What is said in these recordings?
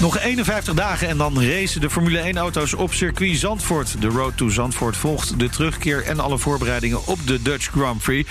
Nog 51 dagen en dan racen de Formule 1-auto's op circuit Zandvoort. De Road to Zandvoort volgt de terugkeer en alle voorbereidingen op de Dutch Grand Prix.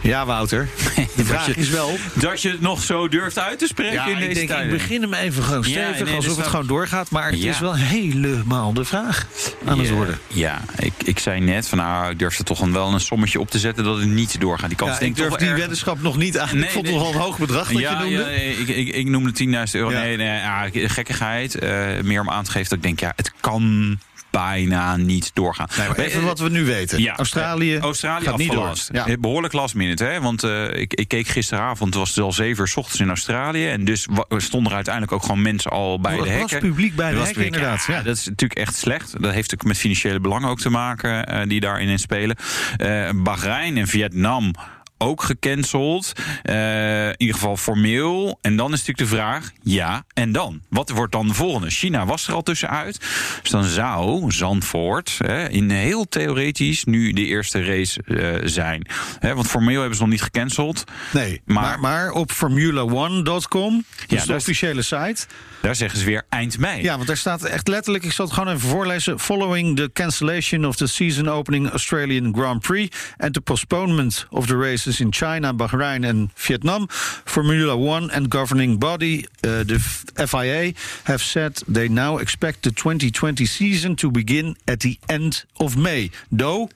Ja, Wouter. De vraag je- is wel... Dat je het nog zo durft uit te spreken Ja, in ik deze ik tijden. begin hem even gewoon Ja, stevig, nee, alsof het gewoon ik. doorgaat. Maar het Ja. is wel helemaal de vraag aan het worden. Ja, ik, ik zei net van nou, ik durf er toch wel een sommetje op te zetten dat het niet doorgaat. Die kans denk ik durf toch die erg- weddenschap nog niet aan. ik Nee, vond het nee. nogal een hoog bedrag dat je noemde. ja, ik, ik, ik noemde 10.000 euro. Nee, nee gekkigheid. eh, meer om aan te geven dat ik denk, ja, het kan bijna niet doorgaan. Nee, even wat we nu weten. Ja, Australië, eh, Australië gaat niet door. Ja. Eh, Behoorlijk last minute, hè? Want eh, ik, ik keek gisteravond, het was het al 7 uur 's ochtends in Australië. En dus stonden er uiteindelijk ook gewoon mensen al bij Er de was hekken. publiek bij de was hekken, inderdaad, Ja, ja. Dat is natuurlijk echt slecht. Dat heeft ook met financiële belangen ook te maken eh, die daarin in spelen. Eh Bahrein en Vietnam ook gecanceld. Eh, in ieder geval formeel. En dan is natuurlijk de vraag, ja, en dan? Wat wordt dan de volgende? China was er al tussenuit. Dus dan zou Zandvoort hè, in heel theoretisch nu de eerste race eh, zijn. Hè, want formeel hebben ze nog niet gecanceld. Nee, Maar- maar, maar, op formula1.com, dus Ja, de officiële site... Daar zeggen ze weer eind mei. Ja, want daar staat echt letterlijk, ik zal het gewoon even voorlezen. Following the cancellation of the season opening Australian Grand Prix and the postponement of the races in China, Bahrain and Vietnam, Formula One and governing body, uh, the FIA, have said they now expect the 2020 season to begin at the end of May. Though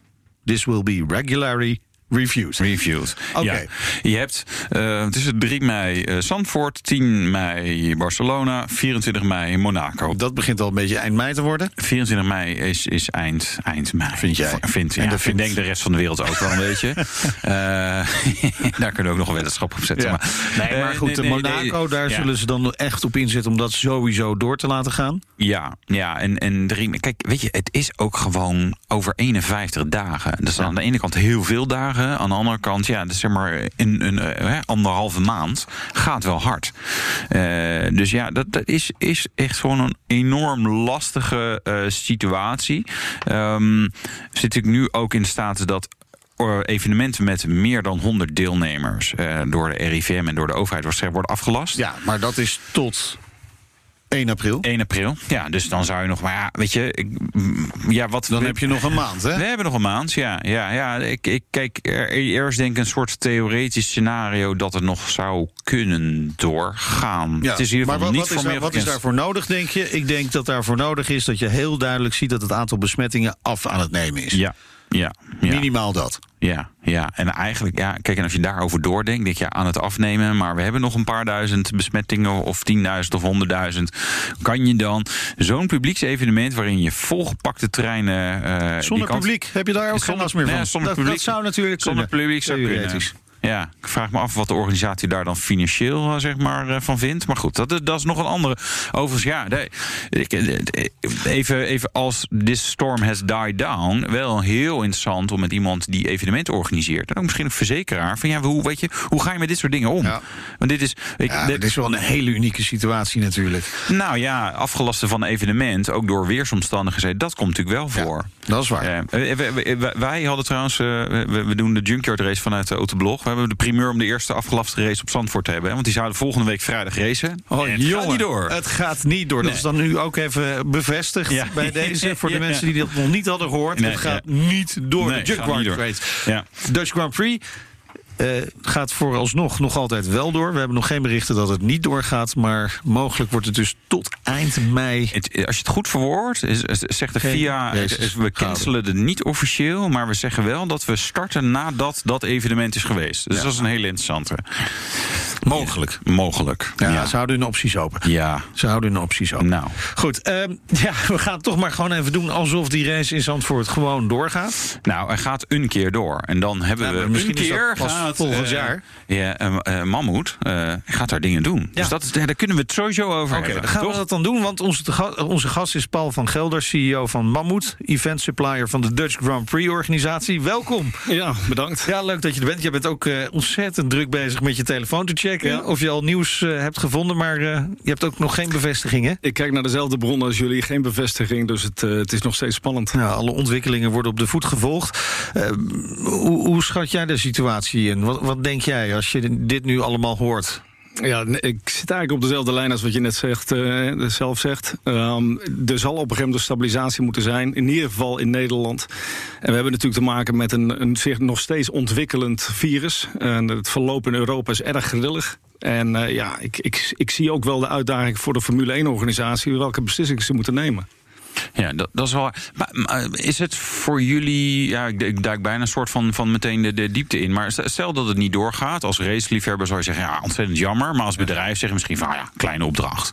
this will be regularly reviewed. Reviewed. Oké. Ja. Je hebt eh, tussen 3 mei eh, Zandvoort, 10 mei Barcelona, 24 mei Monaco. Dat begint al een beetje eind mei te worden. 24 mei is, is eind, eind mei. Vind jij? Vind, En ja, dat vind, vindt- denk de rest van de wereld ook wel een beetje. Eh, daar kunnen we ook nog een weddenschap op zetten. Ja. Maar, Nee, maar Eh, goed, nee, de nee, Monaco, daar Ja. zullen ze dan echt op inzetten om dat sowieso door te laten gaan. Ja, ja en, en drie, kijk, weet je, het is ook gewoon over 51 dagen. Dat is aan de ene kant heel veel dagen, aan de andere kant, ja, dus zeg maar in een eh, anderhalve maand gaat wel hard. Eh, dus ja, dat, dat is, is echt gewoon een enorm lastige eh, situatie. Ehm zit ik nu ook in status dat evenementen met meer dan 100 deelnemers door de RIVM en door de overheid waarschijnlijk worden afgelast. Ja, maar dat is tot 1 april. 1 april. Ja, dus dan zou je nog maar, ja, weet je, ik, mm, ja, wat Dan heb je nog een maand, hè? We hebben nog een maand, ja. ja, ja ik, ik kijk er, eerst denk ik een soort theoretisch scenario dat het nog zou kunnen doorgaan. Ja, het is ieder maar wat, niet wat, is, daar, wat is daarvoor nodig, denk je? Ik denk dat daarvoor nodig is dat je heel duidelijk ziet dat het aantal besmettingen af aan het nemen is. Ja, ja, ja. Minimaal dat. Ja, ja, en eigenlijk, ja, kijk, en als je daarover doordenkt, denk je ja, aan het afnemen, maar we hebben nog een paar duizend besmettingen, of tienduizend of honderdduizend. Kan je dan zo'n publieksevenement waarin je volgepakte treinen. eh, Zonder kant- publiek heb je daar ook geen last meer van. nee, zonder dat, publiek- dat zou natuurlijk Zonder kunnen. publiek zou kunnen. Ja, ik vraag me af wat de organisatie daar dan financieel eh, zeg maar, eh, van vindt. Maar goed, dat, dat is nog een andere. Overigens, ja, nee, ik- eh, even, even als this storm has died down. Wel heel interessant om met iemand die evenementen organiseert. En ook misschien een verzekeraar. Van ja, hoe, weet je, hoe ga je met dit soort dingen om? Ja. Want dit is. je, Ja, dit- dit is wel een hele unieke situatie natuurlijk. nou ja, afgelasten van een evenement, ook door weersomstandigheden, dat komt natuurlijk wel voor. Dat is waar. Eh, wij hadden trouwens, we, we doen de Junkyard race vanuit de Autoblog. We hebben de primeur om de eerste afgelaste race op Zandvoort te hebben. hè, Want die zouden volgende week vrijdag racen. Oh, het gaat niet door. Het gaat niet door. Dat is dan nu ook even bevestigd Ja. bij deze. Voor de Ja. mensen die dat nog niet hadden gehoord. Nee, het gaat niet door. Nee, de Jug niet Grand. Ja. Dutch Grand Prix eh, gaat vooralsnog nog altijd wel door. We hebben nog geen berichten dat het niet doorgaat. Maar mogelijk wordt het dus tot eind mei. Het- als je het goed verwoordt, is, is- zegt de Geen VIA... is- we cancelen het niet officieel... maar we zeggen wel dat we starten nadat dat evenement is geweest. Dus Ja. dat is een hele interessante. Mogelijk. Mogelijk. Ja, Ja. ze houden hun opties open. Ja. Ze houden hun opties open. Nou. Goed, ehm, ja, we gaan het toch maar gewoon even doen alsof die race in Zandvoort gewoon doorgaat. Nou, hij gaat een keer door. En dan hebben Ja, we misschien een is dat keer gaat, volgend eh, jaar. Ja, eh, eh, Mammoet eh, gaat daar dingen doen. Dus dat ja, daar kunnen we het sowieso over Oké, hebben. dan gaan toch? we dat dan doen, want onze, onze gast is Paul van Gelder, CEO van Mammoet, event supplier van de Dutch Grand Prix organisatie. Welkom. Ja, bedankt. Ja, leuk dat je er bent. Je bent ook ontzettend druk bezig met je telefoon te checken Ja. of je al nieuws eh, hebt gevonden, maar eh, je hebt ook nog geen bevestiging, hè? Ik kijk naar dezelfde bronnen als jullie, geen bevestiging, dus het, eh, het is nog steeds spannend. Nou, alle ontwikkelingen worden op de voet gevolgd. Hoe, hoe schat jij de situatie in? Wat, wat denk jij als je dit nu allemaal hoort? Ja, ik zit eigenlijk op dezelfde lijn als wat je net zegt, eh, zelf zegt. Ehm, er zal op een gegeven moment stabilisatie moeten zijn, in ieder geval in Nederland. En we hebben natuurlijk te maken met een, een zich nog steeds ontwikkelend virus. En het verloop in Europa is erg grillig. En eh, ja, ik, ik, ik zie ook wel de uitdaging voor de Formule 1-organisatie... welke beslissingen ze moeten nemen. Ja, dat, dat is wel. Maar, maar is het voor jullie. Ja, ik, ik duik bijna een soort van, van meteen de, de diepte in. Maar stel dat het niet doorgaat. Als raceliefhebber zou je zeggen. Ja, ontzettend jammer. Maar als bedrijf zeg je misschien van. ah Ja, kleine opdracht.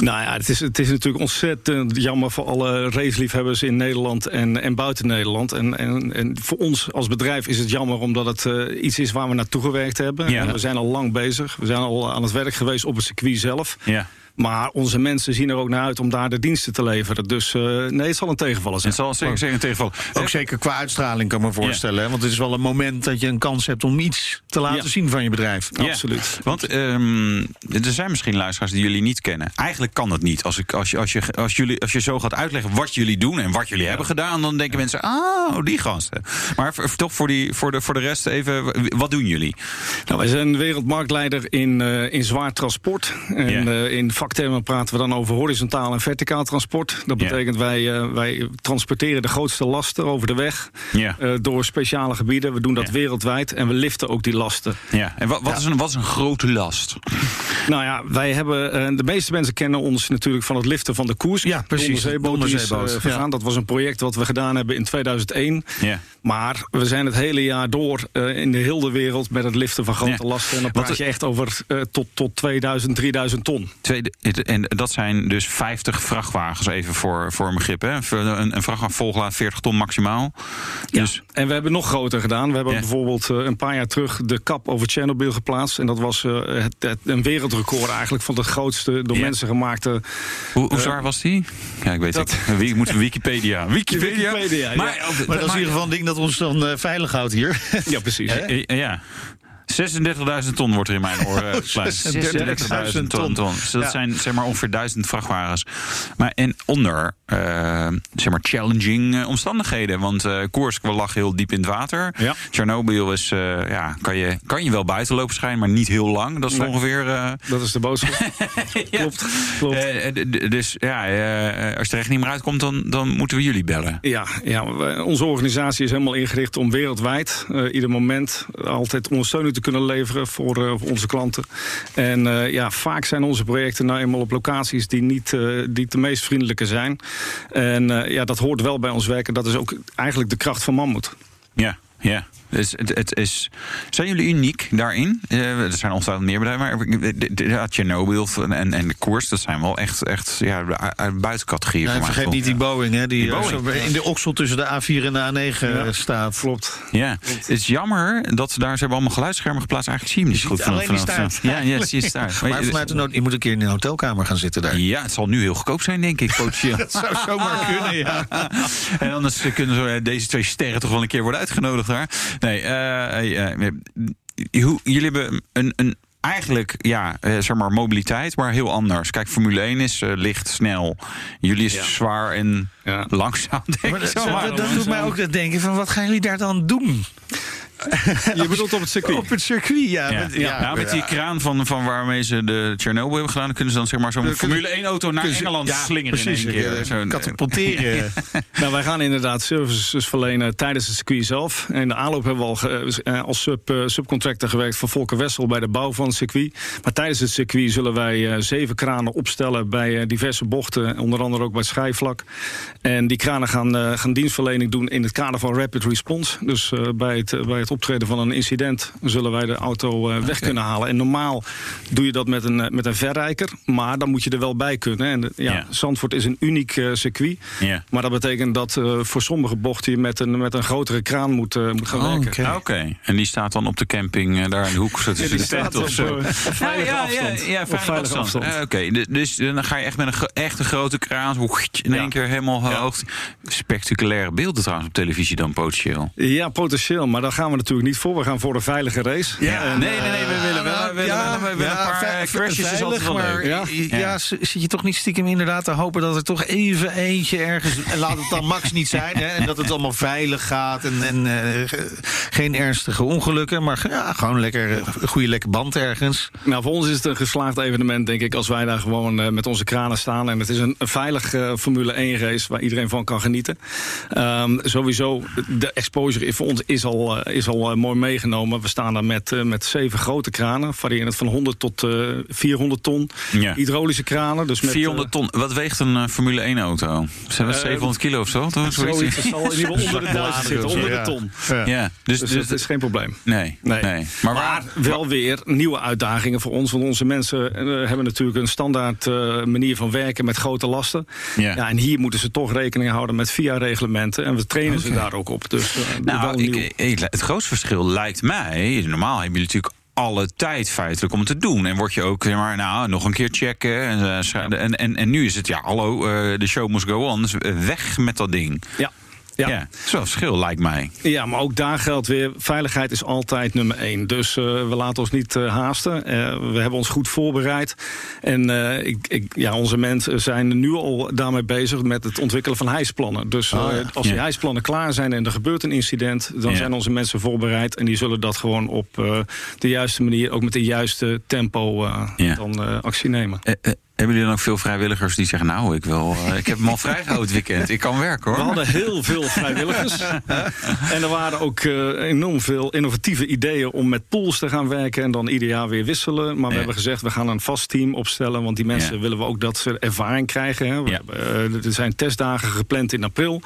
Nou ja, het is, het is natuurlijk ontzettend jammer voor alle raceliefhebbers in Nederland en, en buiten Nederland. En, en, en voor ons als bedrijf is het jammer omdat het eh, iets is waar we naartoe gewerkt hebben. Ja. En we zijn al lang bezig. We zijn al aan het werk geweest op het circuit zelf. Ja. Maar onze mensen zien er ook naar uit om daar de diensten te leveren. Dus eh, nee, het zal een tegenvaller zijn. Het zal zeker, zeker een tegenval. Ook zeker qua uitstraling kan ik me voorstellen. Want het is wel een moment dat je een kans hebt om iets te laten Ja. zien van je bedrijf. Ja, Absoluut. Want ehm, er zijn misschien luisteraars die jullie niet kennen. Eigenlijk kan dat niet. Als, ik, als, je, als, je, als, jullie, als je zo gaat uitleggen wat jullie doen en wat jullie hebben gedaan, dan denken mensen: oh, die gasten. Maar toch voor, die, voor, de, voor de rest even, wat doen jullie? Nou, wij zijn wereldmarktleider in, eh, in zwaar transport. En Ja. eh, in vaktermen praten we dan over horizontaal en verticaal transport. Dat betekent wij, eh, wij transporteren de grootste lasten over de weg Ja. eh, door speciale gebieden. We doen dat wereldwijd en we liften ook die lasten. Ja. En wat, wat, is een, wat is een grote last? Nou ja, wij hebben, eh, de meeste mensen kennen ons natuurlijk van het liften van de koers. Ja, precies, De onderzeeboot, onderzeeboot, ja. Dat was een project wat we gedaan hebben in 2001. Ja. Maar we zijn het hele jaar door eh, in de hele wereld met het liften van grote Ja. lasten. En dan praat je echt over eh, tot, tot 2000, 3000 ton. Tweede, en dat zijn dus 50 vrachtwagens, even voor, voor een begrip. Hè? Een, een vrachtwagen volgelaat 40 ton maximaal. Dus En we hebben nog groter gedaan. We hebben Ja. bijvoorbeeld eh, een paar jaar terug de kap over Chernobyl geplaatst. En dat was eh, het, het- een wereldrecord eigenlijk van de grootste door Ja. mensen gemaakte. hoe, hoe zwaar was die? Ja, ik weet dat- het. Wie- moet Wikipedia. Wikipedia. Wikipedia, ja. Maar, Maar dat is in ieder geval een ding dat ons dan eh, veilig houdt hier. Ja, precies. Eh, eh, Ja. 36.000 ton wordt er in mijn oren gepleist. 36.000 ton. ton. Dus dat Ja. zijn zeg maar ongeveer 1000 vrachtwagens. Maar en onder eh, zeg maar challenging eh, omstandigheden. Want eh Koersk lag heel diep in het water. Ja. Chernobyl is, ja, kan, je, kan je wel buiten lopen schijnen, maar niet heel lang. Dat is Nee. ongeveer. Dat is de boodschap. Klopt. klopt. dus ja, als je er echt niet meer uitkomt, dan, dan moeten we jullie bellen. Ja, ja, onze organisatie is helemaal ingericht om wereldwijd ieder moment altijd ondersteuning te kunnen leveren voor, eh, onze klanten. En eh, ja, vaak zijn onze projecten nou eenmaal op locaties die niet eh, die de meest vriendelijke zijn. En ja, dat hoort wel bij ons werken. Dat is ook eigenlijk de kracht van Mammoet. Ja, ja. Dus het, het is, zijn jullie uniek daarin? Eh, er zijn ongetwijfeld meer bedrijven, maar Chernobyl en, en de koers, dat zijn wel echt, echt ja, uit buitencategorie. Ja, voor en mij vergeet niet die Boeing, hè, die, Die eh, Boeing. zo in de oksel tussen de A4 en de A9 Ja. staat. Klopt. Ja, het is jammer dat ze daar, ze hebben allemaal geluidsschermen geplaatst. Eigenlijk zie je hem niet goed alleen die vanaf- staart. Ja, ja, zie je staart. Maar vanuit de nood, je moet een keer in een hotelkamer gaan zitten daar. Ja, het zal nu heel goedkoop zijn, denk ik, potentieel. Dat zou zomaar kunnen, ja. en anders kunnen zo, eh, deze twee sterren toch wel een keer worden uitgenodigd daar. Nee, eh, eh, eh, jullie hebben een, een eigenlijk, ja, eh, zeg maar mobiliteit, maar heel anders. Kijk, Formule 1 is eh, licht, snel. Jullie is Ja. zwaar en Ja. langzaam, denk Maar ik dat, zo. maar. dat, dat doet mij ook denken van, wat gaan jullie daar dan doen? Je bedoelt op het circuit? Op het circuit, ja. Ja, Met, ja, nou, met die kraan van, van waarmee ze de Chernobyl hebben gedaan, kunnen ze dan zeg maar zo'n Formule 1 auto naar kunnen ze- Engeland ja, slingeren precies, in één keer. eh, katapulteren. Nou, wij gaan inderdaad services verlenen tijdens het circuit zelf. In de aanloop hebben we al ge- eh, als sub, eh, subcontractor gewerkt voor Volker Wessel bij de bouw van het circuit. Maar tijdens het circuit zullen wij eh, zeven kranen opstellen bij eh, diverse bochten, onder andere ook bij het schijfvlak. En die kranen gaan, eh, gaan dienstverlening doen in het kader van Rapid Response. Dus eh, bij, het, eh, bij het optreden van een incident zullen wij de auto eh, weg kunnen halen. En normaal doe je dat met een, eh, met een verrijker, maar dan moet je er wel bij kunnen. En de- ja, Ja. Zandvoort is een uniek eh, circuit. Ja. Maar dat betekent dat eh, voor sommige bochten je met een, met een grotere kraan moet, eh, moet gaan Oh, werken. oké. Ah, Oké, en die staat dan op de camping eh, daar in de hoek zo tussen Die de staat tent op, of zo. eh, ja. Ja, ja, veilige afstand. afstand. Eh, Oké, dus- dus dan ga je echt met een gro- echt een grote kraan in één Ja. keer helemaal Ja. hoog. Spectaculaire beelden trouwens op televisie dan potentieel. Ja, potentieel, maar daar gaan we natuurlijk niet voor. We gaan voor een veilige race. Ja, En, nee, nee, nee, we willen wel we willen, Ja, wel- we willen ja, een paar ve- eh, crashes. is altijd veilig, wel maar leuk. Ja. ja, zit je toch niet stiekem inderdaad te hopen dat er toch even eentje ergens... En laat het dan max niet zijn, hè, en dat het allemaal veilig gaat... en, en eh, ge- geen ernstige ongelukken, maar ja, gewoon lekker, eh, een goede lekke band ergens. Nou, voor ons is het een geslaagd evenement, denk ik, als wij daar gewoon eh, met onze kranen staan. En het is een, een veilig eh, Formule 1 race waar iedereen van kan genieten. Ehm, sowieso, de exposure voor ons is al, eh, is al eh, mooi meegenomen. We staan daar met, eh, met zeven grote kranen, variërend van 100 tot eh 400 ton. Ja. Hydraulische kranen. Dus met, 400 ton. Wat weegt een eh, Formule 1 auto? Zijn dat Eh, 700 kilo of zo? eh, zoiets, het zal in ieder geval onder de duizend zitten, onder de ton. Ja, dus, Dus dus dat is geen probleem. nee, nee, Nee. Maar, wel weer nieuwe uitdagingen voor ons. Want onze mensen eh, hebben natuurlijk een standaard eh, manier van werken met grote lasten. Ja. Ja. en hier moeten ze toch rekening houden met VIA-reglementen. En we trainen ze daar ook op. Dus eh, wel Nou, nieuw. ik, ik- het grootste verschil lijkt mij. Normaal hebben jullie natuurlijk alle tijd feitelijk om het te doen. En word je ook zeg maar, nou, nog een keer checken. En, eh, en, en, en nu is het, ja, hallo, eh, de show must go on. Dus weg met dat ding. ja. Ja, Ja. dat is wel verschil, lijkt mij. ja, maar ook daar geldt weer, veiligheid is altijd nummer één. Dus eh, we laten ons niet eh, haasten. Eh, we hebben ons goed voorbereid. En ik, ik, ja, onze mensen zijn nu al daarmee bezig met het ontwikkelen van hijsplannen. Dus Oh ja. als die Ja. hijsplannen klaar zijn en er gebeurt een incident... dan zijn onze mensen voorbereid. En die zullen dat gewoon op de juiste manier, ook met de juiste tempo, dan actie nemen. Hebben jullie dan ook veel vrijwilligers die zeggen... nou, ik, wil, eh, ik heb hem al vrijgehouden het weekend. Ik kan werken, hoor. We hadden heel veel vrijwilligers. en er waren ook eh, enorm veel innovatieve ideeën om met pools te gaan werken en dan ieder jaar weer wisselen. Maar we Ja. hebben gezegd, we gaan een vast team opstellen. Want die mensen Ja. willen we ook dat ze ervaring krijgen. Hè. We Ja. hebben, eh, er zijn testdagen gepland in april.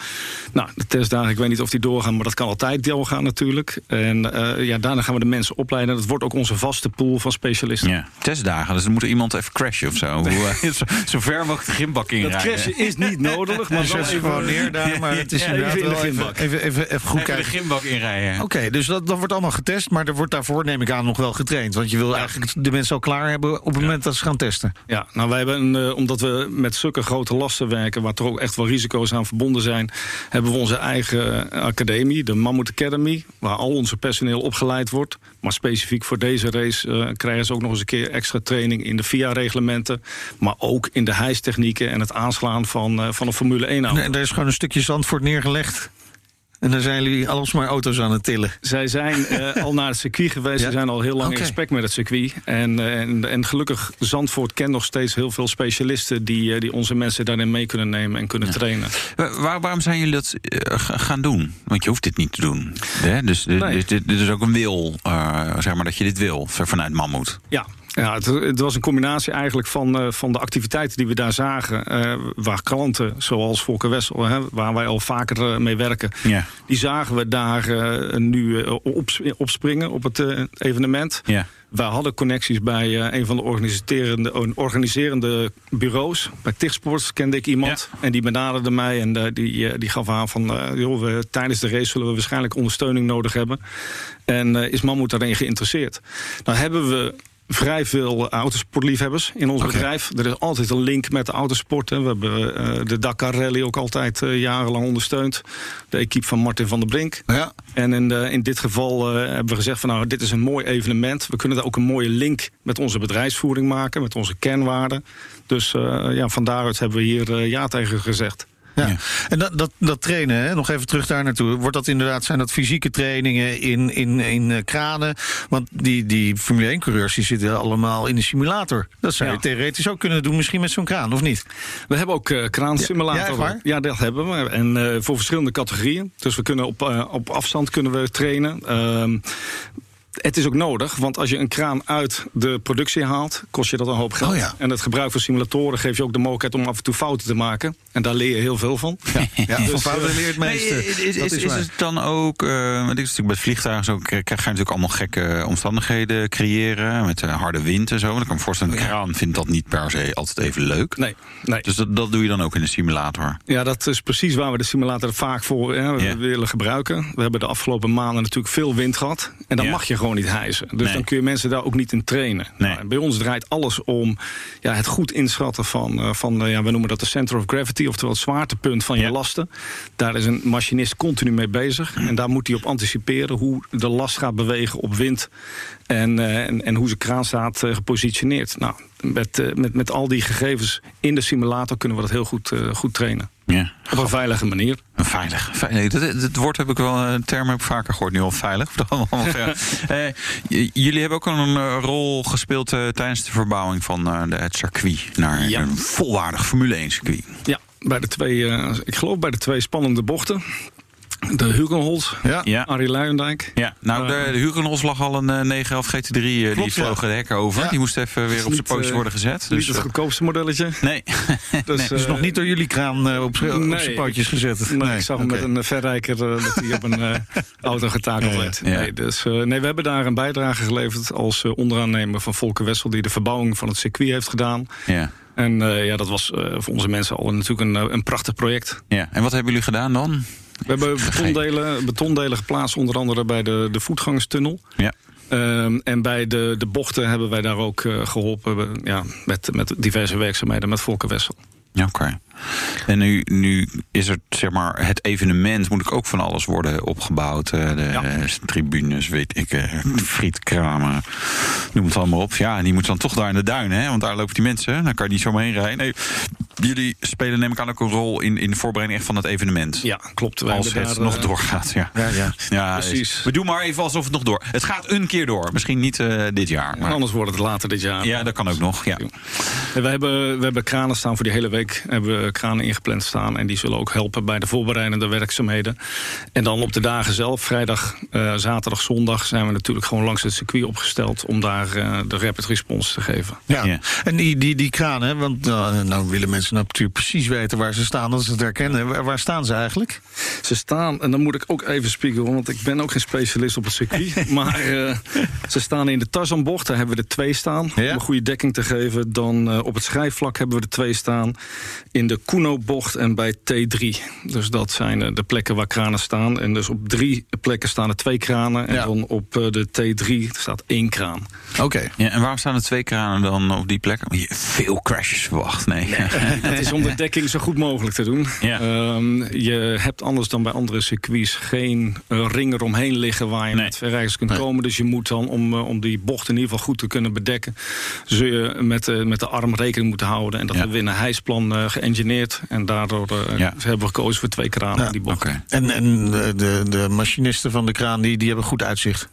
Nou, de testdagen, ik weet niet of die doorgaan, maar dat kan altijd doorgaan natuurlijk. En ja, daarna gaan we de mensen opleiden. Dat wordt ook onze vaste pool van specialisten. Ja, testdagen. Dus dan moet er iemand even crashen of zo. Eh, zo, zo ver mogelijk de gymbak Dat inrijden. crashen is niet nodig, maar zet ze even... gewoon neer daar, maar het is inderdaad even in wel even, even, even, even goed Even de kijken. gymbak inrijden. Oké, dus dat, dat wordt allemaal getest, maar er wordt daarvoor, neem ik aan, nog wel getraind. Want je wil eigenlijk de mensen al klaar hebben op het moment dat ze gaan testen. Ja, nou wij hebben, een, eh, omdat we met zulke grote lasten werken, waar toch ook echt wel risico's aan verbonden zijn, hebben we onze eigen eh, academie, de Mammoet Academy, waar al onze personeel opgeleid wordt. Maar specifiek voor deze race krijgen ze ook nog eens een keer extra training in de VIA-reglementen, maar ook in de hijstechnieken en het aanslaan van, eh, van een Formule 1 auto. En er is gewoon een stukje Zandvoort neergelegd. En dan zijn jullie alles maar auto's aan het tillen. Zij zijn eh, al naar het circuit geweest. Ja? Ze zijn al heel lang in gesprek met het circuit. En, eh, en, en gelukkig, Zandvoort kent nog steeds heel veel specialisten... die, eh, die onze mensen daarin mee kunnen nemen en kunnen trainen. Wa- Waar, waarom zijn jullie dat ga- gaan doen? Want je hoeft dit niet te doen. Hè? Dus dit, Nee. dit, dit- dit is ook een wil, eh, zeg maar, dat je dit wil ver- vanuit Mammoet. Ja, ja het, het was een combinatie eigenlijk van, eh, van de activiteiten die we daar zagen. eh, waar klanten, zoals Volker Wessel, hè, waar wij al vaker eh, mee werken... Ja. die zagen we daar nu op, opspringen op het evenement. Ja. Wij hadden connecties bij een van de organiserende, organiserende bureaus. Bij Tichtsports kende ik iemand. En die benaderde mij en die, die gaf aan van... joh, we, tijdens de race zullen we waarschijnlijk ondersteuning nodig hebben. En is Mammoet daarin geïnteresseerd? Nou hebben we vrij veel eh, autosportliefhebbers in ons bedrijf. Er is altijd een link met de autosport. Hè. We hebben eh, de Dakar Rally ook altijd eh, jarenlang ondersteund. De equipe van Martin van der Brink. Ja. En in, de- in dit geval eh, hebben we gezegd van nou, dit is een mooi evenement. We kunnen daar ook een mooie link met onze bedrijfsvoering maken, met onze kernwaarden. Dus eh, ja, van daaruit hebben we hier eh, ja tegen gezegd. Ja. Ja. En dat, dat, dat trainen, hè, nog even terug daar naartoe. Wordt dat inderdaad, zijn dat fysieke trainingen in, in, in eh, kranen? Want die, die Formule 1-coureurs die zitten allemaal in de simulator. Dat zou je Ja. theoretisch ook kunnen doen, misschien met zo'n kraan, of niet? We hebben ook eh kraansimulator. Ja? Ja, dat hebben we. En eh, voor verschillende categorieën. Dus we kunnen op, op afstand kunnen we trainen. Het is ook nodig, want als je een kraan uit de productie haalt, kost je dat een hoop geld. Oh ja. En het gebruik van simulatoren geeft je ook de mogelijkheid om af en toe fouten te maken. En daar leer je heel veel van. Ja, ja, van Dus, fouten eh, leer je het meeste. Nee, is, is, het dan ook, eh want is natuurlijk met vliegtuigen zo, krijg ga je natuurlijk allemaal gekke omstandigheden creëren, met eh, harde wind en zo. Want ik kan me voorstellen, een kraan vindt dat niet per se altijd even leuk. Nee, nee. Dus dat, dat doe je dan ook in de simulator. Ja, dat is precies waar we de simulator vaak voor hè, willen gebruiken. We hebben de afgelopen maanden natuurlijk veel wind gehad. En dan mag je gewoon niet hijsen. Dus Nee. dan kun je mensen daar ook niet in trainen. Nee. Nou, bij ons draait alles om ja, het goed inschatten van, eh, van eh, ja, we noemen dat de center of gravity, oftewel het zwaartepunt van Ja. je lasten. Daar is een machinist continu mee bezig. En daar moet hij op anticiperen hoe de last gaat bewegen op wind. En, eh, en, en hoe zijn kraan staat gepositioneerd. Nou, met, met, met al die gegevens in de simulator kunnen we dat heel goed, goed trainen. Ja. Op een veilige manier. Veilig. veilig. Dat, dat woord heb ik wel, een term heb ik vaker gehoord nu al veilig. Eh, jullie hebben ook een eh, rol gespeeld eh, tijdens de verbouwing van eh, de, het circuit naar Ja. een volwaardig Formule 1 circuit. Ja, bij de twee, eh, ik geloof bij de twee spannende bochten. De Hugenholz, Ja. Ja. Arie Luijendijk. Ja, nou, de, de Hugenholz lag al een eh, 911 GT3, eh, die ja. vloog de hekken over. Ja. Die moest even weer op zijn pootje eh, worden gezet. Niet Dus, het eh, goedkoopste modelletje. nee. Dus, Nee, Dus eh, nog niet door jullie kraan eh, op, op zijn pootjes gezet. Nee, ik zag hem met een eh, verrijker eh, dat hij op een eh, auto getakeld werd. Ja. Nee, dus, eh, nee, we hebben daar een bijdrage geleverd als eh, onderaannemer van Volker Wessel... die de verbouwing van het circuit heeft gedaan. ja. En eh, ja, dat was eh, voor onze mensen al natuurlijk een, eh, een prachtig project. ja. En wat hebben jullie gedaan dan? We hebben betondelen, betondelen geplaatst, onder andere bij de, de voetgangerstunnel. Ja. Ehm, en bij de, de bochten hebben wij daar ook eh, geholpen we- ja, met, met diverse werkzaamheden met Volker Wessel. Ja, Oké. En nu, nu is er zeg maar het evenement moet ik ook van alles worden opgebouwd. eh, De Ja. eh, tribunes, weet ik, eh, frietkramen, noem het allemaal op. Ja, en die moet dan toch daar in de duinen, hè? Want daar lopen die mensen. Dan kan je niet zomaar heen rijden. Nee, jullie spelen neem ik aan ook een rol in, in de voorbereiding echt van het evenement. Ja, klopt. Wij Als het daar, nog eh, doorgaat. Ja, Ja, ja. ja Precies. we doen maar even alsof het nog door. Het gaat een keer door. Misschien niet eh, dit jaar. Maar, anders wordt het later dit jaar. ja, dat kan ook nog. Ja. En we, hebben, we hebben kranen staan voor die hele week. Hebben we kranen ingepland staan. En die zullen ook helpen bij de voorbereidende werkzaamheden. En dan op de dagen zelf, vrijdag, eh, zaterdag, zondag... zijn we natuurlijk gewoon langs het circuit opgesteld... om daar eh, de rapid response te geven. Ja. Ja. en die, die, die kraan, hè, want nou, nou willen mensen natuurlijk precies weten waar ze staan, dat ze het herkennen. Waar, waar staan ze eigenlijk? Ze staan, en dan moet ik ook even spiegelen... want ik ben ook geen specialist op het circuit. maar eh, ze staan in de Tarzanbocht, daar hebben we er twee staan... Ja. om een goede dekking te geven. Dan eh, op het schrijfvlak hebben we er twee staan. In de Kuno-bocht en bij T3. Dus dat zijn eh, de plekken waar kranen staan. En dus op drie plekken staan er twee kranen. En Ja. dan op eh, de T3 staat één kraan. Oké. Ja, en waarom staan er twee kranen dan op die plek? Je veel crashes verwacht. Nee. Het is om de dekking zo goed mogelijk te doen. Ja. Ehm, je hebt anders dan bij andere circuits geen eh, ring eromheen liggen waar je Nee. met verrijkers kunt Nee. komen. Dus je moet dan, om, eh, om die bocht in ieder geval goed te kunnen bedekken, zul je met, eh, met de arm rekening moeten houden. En dat Ja. hebben we in een hijsplan eh geëngineerd. En daardoor eh, Ja. hebben we gekozen voor twee kranen Ja, in die bocht. En, en de, de, machinisten van de kraan, die, die hebben goed uitzicht.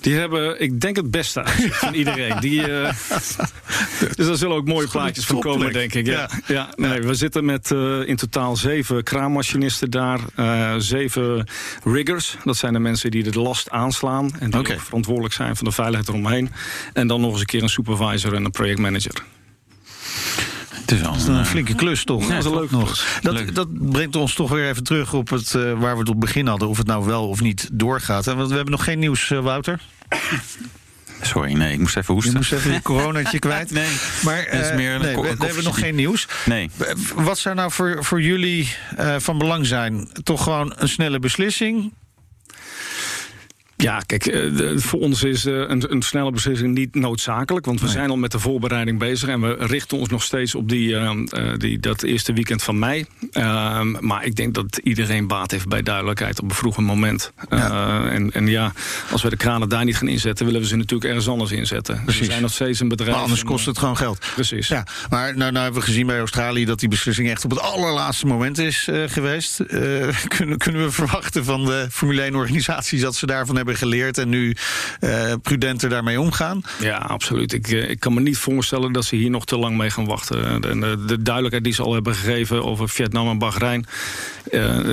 Die hebben, ik denk, het beste uitzicht van iedereen. Die, eh, dus daar zullen ook mooie plaatjes van komen, denk ik. Ja. Ja. nee, we zitten met eh, in totaal zeven kraanmachinisten daar. eh, zeven riggers. Dat zijn de mensen die de last aanslaan. En die ook verantwoordelijk zijn voor de veiligheid eromheen. En dan nog eens een keer een supervisor en een projectmanager. Het is wel Dat is een flinke klus, toch? dat is een leuke nog. Dat, Leuk. dat brengt ons toch weer even terug op het, eh, waar we het op het begin hadden. Of het nou wel of niet doorgaat. Want we hebben nog geen nieuws, eh, Wouter. Sorry, nee, ik moest even Je hoesten. moest even je coronatje kwijt. Nee, Maar is eh, meer nee, we, we hebben nog geen nieuws. nee. Wat zou nou voor, voor jullie eh, van belang zijn? Toch gewoon een snelle beslissing? Ja, kijk, eh, voor ons is eh, een, een snelle beslissing niet noodzakelijk. Want we zijn al met de voorbereiding bezig. En we richten ons nog steeds op die, eh, die, dat eerste weekend van mei. Ehm, maar ik denk dat iedereen baat heeft bij duidelijkheid op een vroeger moment. En, en ja, als we de kranen daar niet gaan inzetten... willen we ze natuurlijk ergens anders inzetten. Dus we zijn nog steeds een bedrijf. Maar anders en, kost het gewoon geld. Precies. Ja, maar nou, nou hebben we gezien bij Australië dat die beslissing echt op het allerlaatste moment is geweest. Kunnen, kunnen we verwachten van de Formule 1-organisaties dat ze daarvan hebben hebben geleerd en nu uh, prudenter daarmee omgaan? Ja, absoluut. Ik, ik kan me niet voorstellen dat ze hier nog te lang mee gaan wachten. De, de duidelijkheid die ze al hebben gegeven over Vietnam en Bahrein.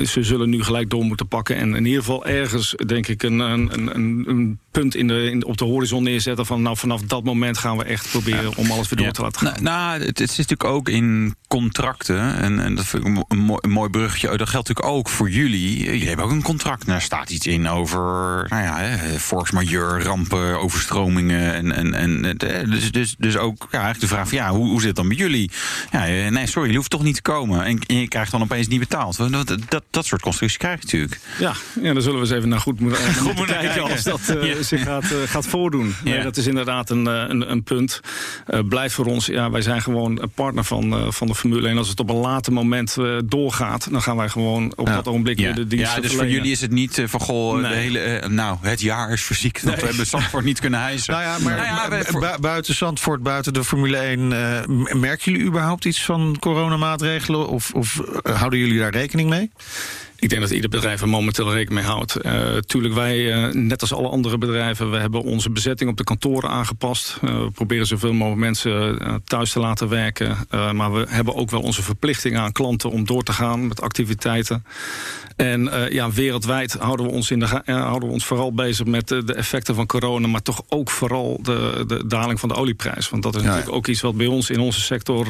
ze zullen nu gelijk door moeten pakken. En in ieder geval ergens, denk ik, een, een, een, een punt in de, in, op de horizon neerzetten. Van nou, vanaf dat moment gaan we echt proberen om alles weer door te laten gaan. Nou, nou het, het, is natuurlijk ook in contracten. En, en dat vind ik een, mooi, een mooi bruggetje. Dat geldt natuurlijk ook voor jullie. Jullie hebben ook een contract. Daar staat iets in over nou ja, force majeure, rampen, overstromingen. En, en, en, dus, dus, dus ook ja, eigenlijk de vraag van ja, hoe, hoe zit het dan met jullie? Ja, nee, sorry, je hoeft toch niet te komen. En, en je krijgt dan opeens niet betaald. Dat, dat, dat soort constructies krijg je natuurlijk. Ja, ja, dan zullen we eens even naar goed moeten, goed moeten kijken als dat uh, zich gaat, uh, gaat voordoen. Ja. Nee, dat is inderdaad een, een, een punt. Uh, blijft voor ons, ja, wij zijn gewoon een partner van, van de Formule 1. Als het op een later moment doorgaat, dan gaan wij gewoon op dat ogenblik ja. de dienst Ja, dus voor jullie is het niet van goh, nee. de hele, nou, het jaar is fysiek dat nee. we hebben Zandvoort niet kunnen hijsen. Nou ja, maar nou ja, voor... buiten Zandvoort, buiten de Formule 1, merken jullie überhaupt iets van coronamaatregelen? Of, of houden jullie daar rekening mee? Ik denk dat ieder bedrijf er momenteel rekening mee houdt. Uh, tuurlijk, wij, uh, net als alle andere bedrijven, we hebben onze bezetting op de kantoren aangepast. Uh, we proberen zoveel mogelijk mensen thuis te laten werken. maar we hebben ook wel onze verplichting aan klanten om door te gaan met activiteiten. En ja, wereldwijd houden we, ons in de, houden we ons vooral bezig met de, de, effecten van corona. Maar toch ook vooral de, de daling van de olieprijs. Want dat is ja, natuurlijk ook iets wat bij ons in onze sector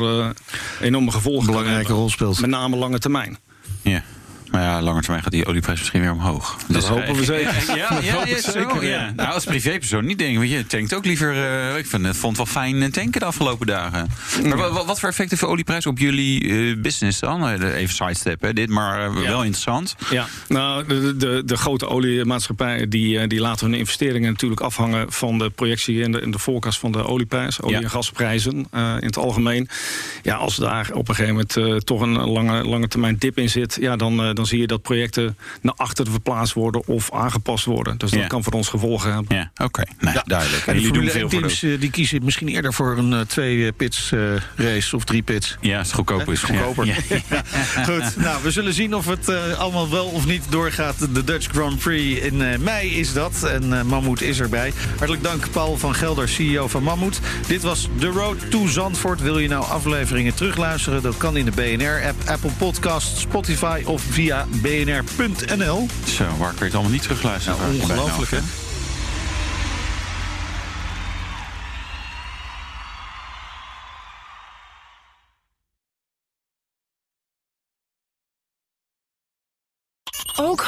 enorme gevolgen Een belangrijke rol speelt. Met name lange termijn. Ja. Maar ja, langer termijn gaat die olieprijs misschien weer omhoog. Dat dus, hopen we zeker. Ja, ja, ja, zeker. Ja. Nou, als privépersoon niet denk want je tankt ook liever... Uh, ik vind, het vond het wel fijn tanken de afgelopen dagen. Maar wat, wat voor effect heeft de olieprijs op jullie uh, business dan? Even sidestep, hè, dit, maar uh, wel interessant. Ja, nou, de, de, de grote oliemaatschappijen... Die, die laten hun investeringen natuurlijk afhangen... van de projectie en de, en de voorkast van de olieprijs. Olie- en gasprijzen in het algemeen. Ja, als daar op een gegeven moment toch een lange, lange termijn dip in zit... Ja, dan dan zie je dat projecten naar achter verplaatst worden of aangepast worden. Dus dat ja. kan voor ons gevolgen hebben. Ja, oké. Okay. Nee, ja. duidelijk. En, en jullie doen veel teams, voor de... die kiezen misschien eerder voor een uh, twee pits uh, race of drie pits. Ja, het goedkoper is. Goedkoper. Ja. Goed, nou, we zullen zien of het uh, allemaal wel of niet doorgaat. De Dutch Grand Prix in mei is dat. En Mammoet is erbij. Hartelijk dank Paul van Gelder, CEO van Mammoet. Dit was The Road to Zandvoort. Wil je nou afleveringen terugluisteren? Dat kan in de BNR-app, Apple Podcast, Spotify of via bnr.nl. Zo, waar kun je het allemaal niet terugluisteren? Nou, ongelooflijk, hè?